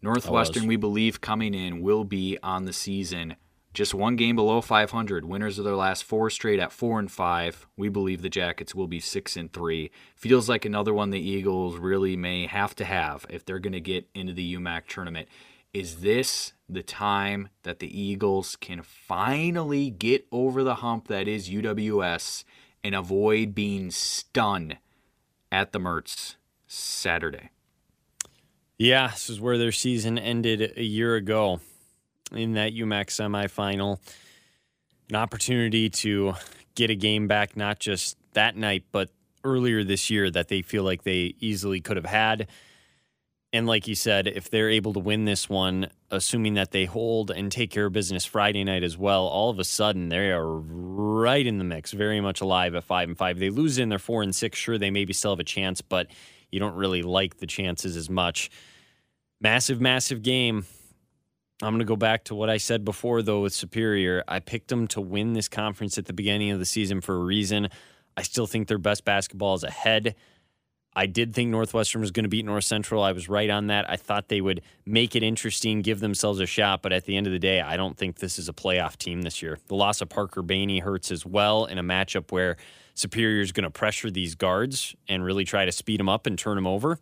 Northwestern, we believe, coming in will be on the season just one game below 500. Winners of their last four straight at four and five. We believe the Jackets will be six and three. Feels like another one the Eagles really may have to have if they're going to get into the UMAC tournament. Is this the time that the Eagles can finally get over the hump that is UWS and avoid being stunned at the Mertz Saturday? Yeah, this is where their season ended a year ago in that UMAC semifinal. An opportunity to get a game back, not just that night, but earlier this year that they feel like they easily could have had. And like you said, if they're able to win this one, assuming that they hold and take care of business Friday night as well, all of a sudden they are right in the mix, very much alive at five and five. They lose in their four and six. Sure, they maybe still have a chance, but you don't really like the chances as much. Massive, massive game. I'm going to go back to what I said before, though, with Superior. I picked them to win this conference at the beginning of the season for a reason. I still think their best basketball is ahead. I did think Northwestern was going to beat North Central. I was right on that. I thought they would make it interesting, give themselves a shot, but at the end of the day, I don't think this is a playoff team this year. The loss of Parker Bainey hurts as well in a matchup where Superior is going to pressure these guards and really try to speed them up and turn them over.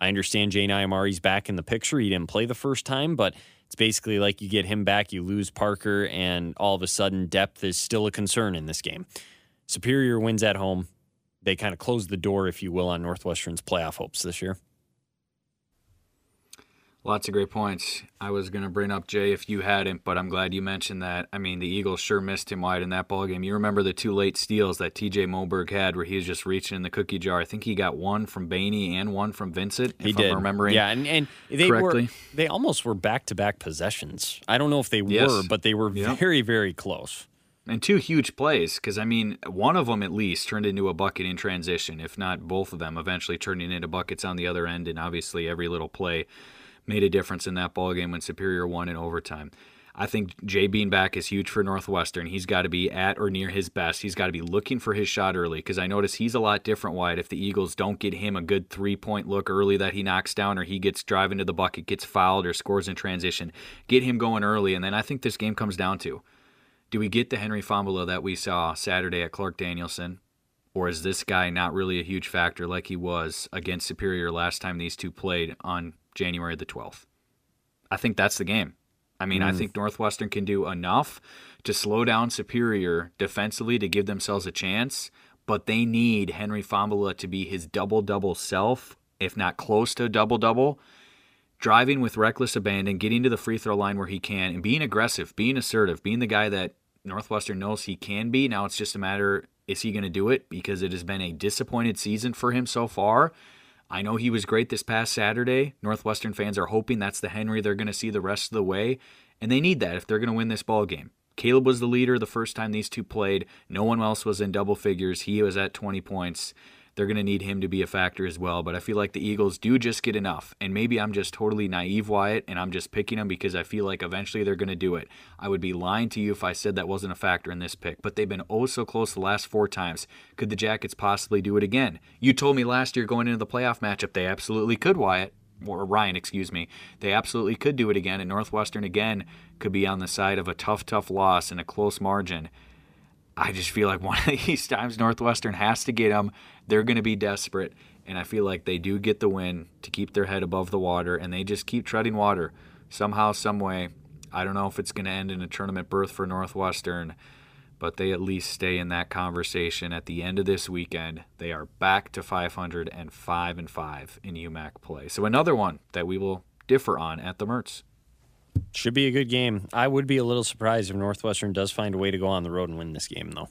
I understand Jay Nyamari's back in the picture. He didn't play the first time, but it's basically like you get him back, you lose Parker, and all of a sudden depth is still a concern in this game. Superior wins at home. They kind of close the door, if you will, on Northwestern's playoff hopes this year. Lots of great points. I was going to bring up Jay if you hadn't, but I'm glad you mentioned that. I mean, the Eagles sure missed him Wyatt in that ball game. You remember the two late steals that TJ Moberg had where he was just reaching in the cookie jar. I think he got one from Bainey and one from Vincent, if He did. I'm remembering. Yeah, and, and they correctly. were they almost were back to back possessions. I don't know if they Yes. were, but they were Yep. very, very close. And two huge plays, because I mean, one of them at least turned into a bucket in transition, if not both of them eventually turning into buckets on the other end. And obviously, every little play made a difference in that ball game when Superior won in overtime. I think Jay being back is huge for Northwestern. He's got to be at or near his best. He's got to be looking for his shot early because I notice he's a lot different Wyatt. If the Eagles don't get him a good three point look early that he knocks down or he gets driving to the bucket, gets fouled, or scores in transition, get him going early. And then I think this game comes down to do we get the Henry Fambula that we saw Saturday at Clark Danielson? Or is this guy not really a huge factor like he was against Superior last time these two played on January the 12th? I think that's the game. I mean, I mm. think Northwestern can do enough to slow down Superior defensively to give themselves a chance, but they need Henry Fambula to be his double double self, if not close to a double double driving with reckless abandon, getting to the free throw line where he can, and being aggressive, being assertive, being the guy that Northwestern knows he can be. Now it's just a matter is he going to do it because it has been a disappointed season for him so far. I know he was great this past Saturday. Northwestern fans are hoping that's the Henry they're going to see the rest of the way, and they need that if they're going to win this ball game. Caleb was the leader the first time these two played. No one else was in double figures. He was at 20 points they're going to need him to be a factor as well. But I feel like the Eagles do just get enough. And maybe I'm just totally naive, Wyatt, and I'm just picking them because I feel like eventually they're going to do it. I would be lying to you if I said that wasn't a factor in this pick. But they've been oh so close the last four times. Could the Jackets possibly do it again? You told me last year going into the playoff matchup they absolutely could, Wyatt. Or Ryan, excuse me. They absolutely could do it again. And Northwestern again could be on the side of a tough, tough loss and a close margin. I just feel like one of these times Northwestern has to get them. They're going to be desperate, and I feel like they do get the win to keep their head above the water, and they just keep treading water somehow, some way. I don't know if it's going to end in a tournament berth for Northwestern, but they at least stay in that conversation at the end of this weekend. They are back to 500 and 5 and 5 in UMAC play. So another one that we will differ on at the Mertz. Should be a good game. I would be a little surprised if Northwestern does find a way to go on the road and win this game, though.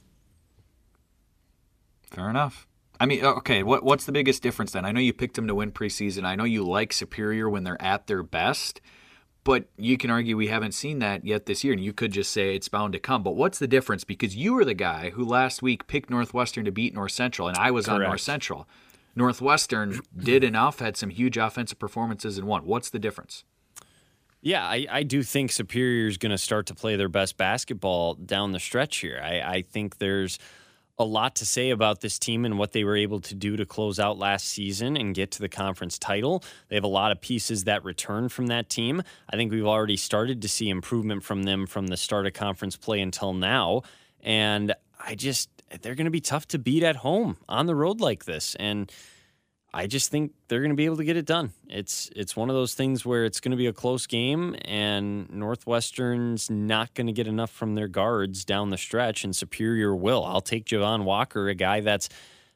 Fair enough. I mean, uh, okay, what what's the biggest difference then? I know you picked them to win preseason. I know you like Superior when they're at their best, but you can argue we haven't seen that yet this year, and you could just say it's bound to come. But what's the difference? Because you were the guy who last week picked Northwestern to beat North Central, and I was on North Central. Northwestern did enough, had some huge offensive performances, and won. What's the difference? Yeah, I, I do think Superior is going to start to play their best basketball down the stretch here. I, I think there's a lot to say about this team and what they were able to do to close out last season and get to the conference title. They have a lot of pieces that return from that team. I think we've already started to see improvement from them from the start of conference play until now. And I just, they're going to be tough to beat at home on the road like this. And I just think they're going to be able to get it done. It's it's one of those things where it's going to be a close game, and Northwestern's not going to get enough from their guards down the stretch, and Superior will. I'll take Javon Walker, a guy that's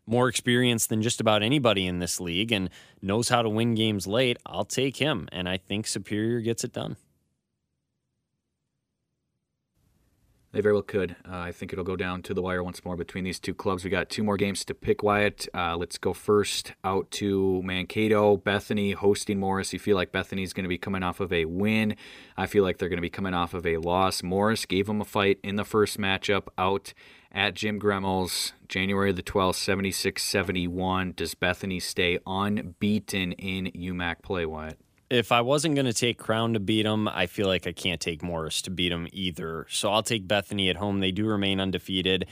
more experienced than just about anybody in this league and knows how to win games late. I'll take him, and I think Superior gets it done. They very well could. Uh, I think it'll go down to the wire once more between these two clubs. We got two more games to pick, Wyatt. Uh, let's go first out to Mankato. Bethany hosting Morris. You feel like Bethany's going to be coming off of a win. I feel like they're going to be coming off of a loss. Morris gave them a fight in the first matchup out at Jim Gremmel's January the 12th, 76 71. Does Bethany stay unbeaten in UMAC play, Wyatt? If I wasn't going to take Crown to beat them, I feel like I can't take Morris to beat them either. So I'll take Bethany at home. They do remain undefeated.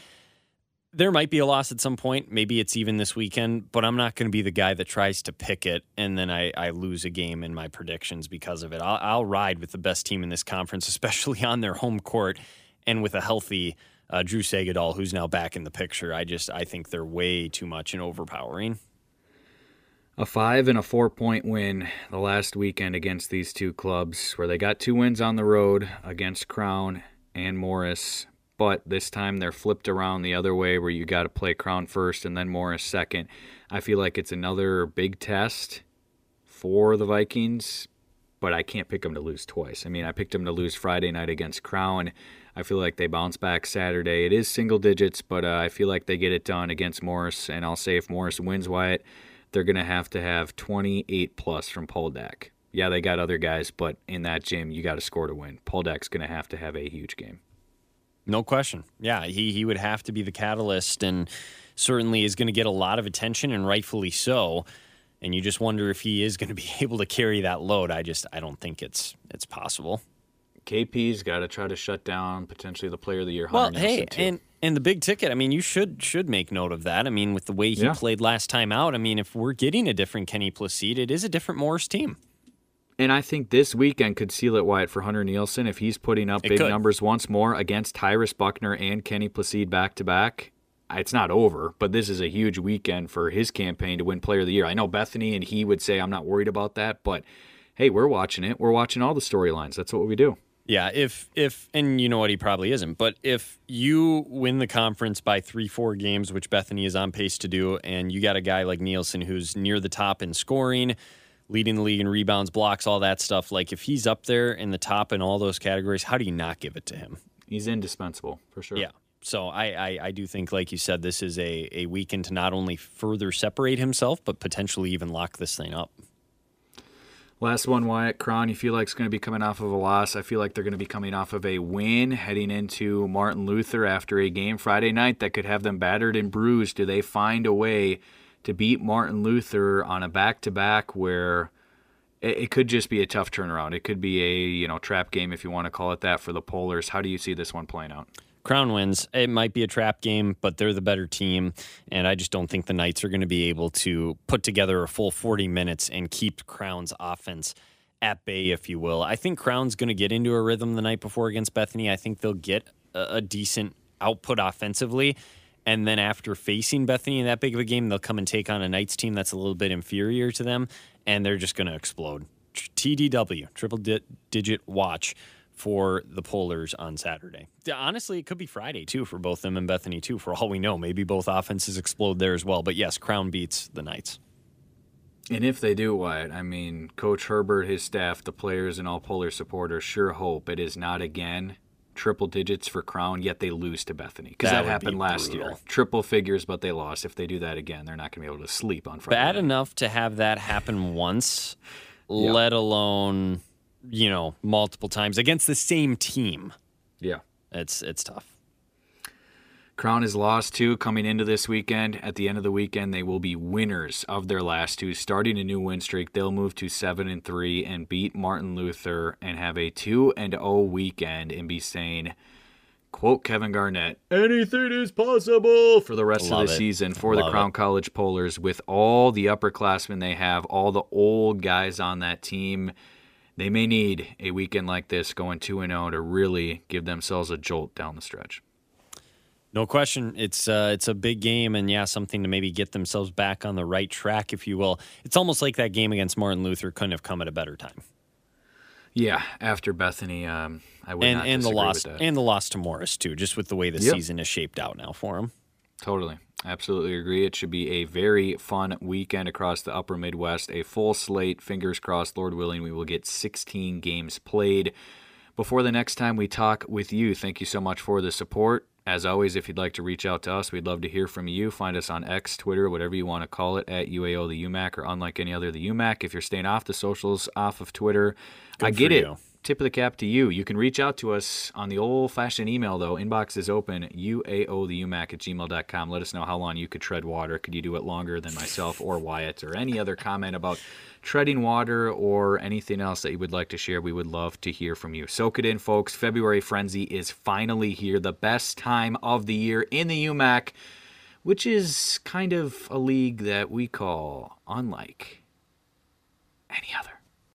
there might be a loss at some point. Maybe it's even this weekend, but I'm not going to be the guy that tries to pick it and then I, I lose a game in my predictions because of it. I'll, I'll ride with the best team in this conference, especially on their home court and with a healthy uh, Drew Sagadol, who's now back in the picture. I just I think they're way too much and overpowering. A five and a four point win the last weekend against these two clubs, where they got two wins on the road against Crown and Morris. But this time they're flipped around the other way, where you got to play Crown first and then Morris second. I feel like it's another big test for the Vikings, but I can't pick them to lose twice. I mean, I picked them to lose Friday night against Crown. I feel like they bounce back Saturday. It is single digits, but uh, I feel like they get it done against Morris. And I'll say if Morris wins Wyatt, they're going to have to have 28 plus from Poldak. Yeah, they got other guys, but in that gym, you got to score to win. Poldak's going to have to have a huge game. No question. Yeah, he he would have to be the catalyst and certainly is going to get a lot of attention and rightfully so. And you just wonder if he is going to be able to carry that load. I just I don't think it's it's possible. KP's got to try to shut down potentially the player of the year. Well, hey, too. and and the big ticket. I mean, you should should make note of that. I mean, with the way he Yeah. played last time out. I mean, if we're getting a different Kenny Placide, it is a different Morris team. And I think this weekend could seal it, Wyatt, for Hunter Nielsen if he's putting up It big could. numbers once more against Tyrus Buckner and Kenny Placide back to back. It's not over, but this is a huge weekend for his campaign to win Player of the Year. I know Bethany and he would say I'm not worried about that, but hey, we're watching it. We're watching all the storylines. That's what we do. Yeah, if if and you know what he probably isn't, but if you win the conference by three four games, which Bethany is on pace to do, and you got a guy like Nielsen who's near the top in scoring, leading the league in rebounds, blocks, all that stuff, like if he's up there in the top in all those categories, how do you not give it to him? He's indispensable for sure. Yeah. So I, I, I do think, like you said, this is a, a weekend to not only further separate himself, but potentially even lock this thing up. Last one, Wyatt. Crown, you feel like it's going to be coming off of a loss. I feel like they're going to be coming off of a win heading into Martin Luther after a game Friday night that could have them battered and bruised. Do they find a way to beat Martin Luther on a back to back where it, could just be a tough turnaround? It could be a you know trap game if you want to call it that for the Polars. How do you see this one playing out? Crown wins. It might be a trap game, but they're the better team. And I just don't think the Knights are going to be able to put together a full 40 minutes and keep Crown's offense at bay, if you will. I think Crown's going to get into a rhythm the night before against Bethany. I think they'll get a, a decent output offensively. And then after facing Bethany in that big of a game, they'll come and take on a Knights team that's a little bit inferior to them, and they're just going to explode. TDW, triple di- digit watch for the Polars on Saturday. Honestly, it could be Friday too for both them and Bethany too. For all we know, maybe both offenses explode there as well. But yes, Crown beats the Knights. And if they do, Wyatt, I mean, Coach Herbert, his staff, the players, and all Polar supporters sure hope it is not again triple digits for Crown, yet they lose to Bethany. Because That that, happened be last brutal. year. Triple figures, but they lost. If they do that again, they're not going to be able to sleep on Friday. Bad night. enough to have that happen once, Yeah. let alone you know multiple times against the same team. Yeah. It's it's tough. Crown is lost two coming into this weekend. At the end of the weekend, they will be winners of their last two, starting a new win streak. They'll move to seven and three and beat Martin Luther and have a two and zero weekend and be saying, "quote Kevin Garnett, anything is possible" for the rest Love of the it. season for Love the it. Crown College Polars with all the upperclassmen they have, all the old guys on that team. They may need a weekend like this, going two and zero, to really give themselves a jolt down the stretch. No question, it's uh, it's a big game, and yeah, something to maybe get themselves back on the right track, if you will. It's almost like that game against Martin Luther couldn't have come at a better time, Yeah, after Bethany, um, I would and not and the loss with that. and the loss to Morris too, just with the way the Yep. season is shaped out now for him. totally, absolutely agree. It should be a very fun weekend across the Upper Midwest. A full slate. Fingers crossed, Lord willing, we will get 16 games played before the next time we talk with you. Thank you so much for the support. As always, if you'd like to reach out to us, we'd love to hear from you. Find us on X, Twitter, whatever you want to call it, at UAO the UMAC or unlike any other the UMAC. If you're staying off the socials, off of Twitter, I get it. you. Tip of the cap to you. You can reach out to us on the old fashioned email, though. Inbox is open, uaotheumac at gmail.com. Let us know how long you could tread water. Could you do it longer than myself or Wyatt or any other comment about treading water or anything else that you would like to share? We would love to hear from you. Soak it in, folks. February Frenzy is finally here. The best time of the year in the UMAC. which is kind of a league that we call unlike any other.